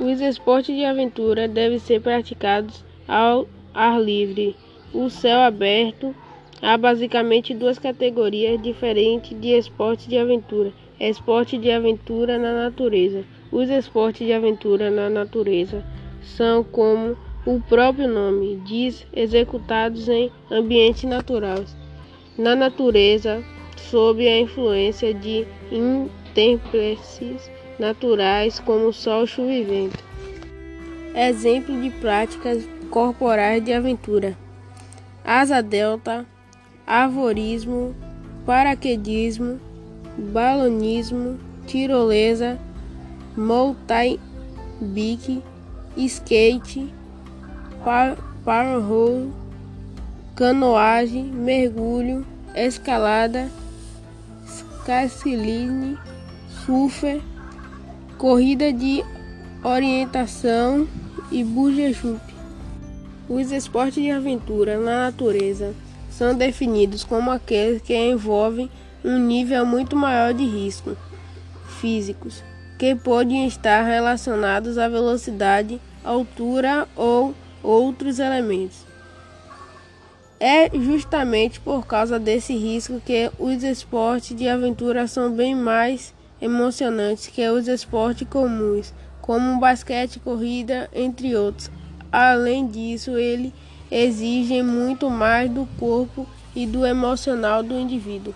Os esportes de aventura devem ser praticados ao ar livre, o céu aberto. Há basicamente duas categorias diferentes de esportes de aventura: esporte de aventura na natureza. Os esportes de aventura na natureza são, como o próprio nome diz, executados em ambientes naturais, na natureza, sob a influência de intempéries naturais como sol, chuva e vento. Exemplo de práticas corporais de aventura: asa delta, arvorismo, paraquedismo, balonismo, tirolesa, mountain bike, skate, powerroll, canoagem, mergulho, escalada, skyline, surfer, corrida de orientação e bungee Os esportes de aventura na natureza são definidos como aqueles que envolvem um nível muito maior de risco físicos, que podem estar relacionados à velocidade, altura ou outros elementos. É justamente por causa desse risco que os esportes de aventura são bem mais emocionantes que os esportes comuns, como basquete, corrida, entre outros. Além disso, eles exigem muito mais do corpo e do emocional do indivíduo.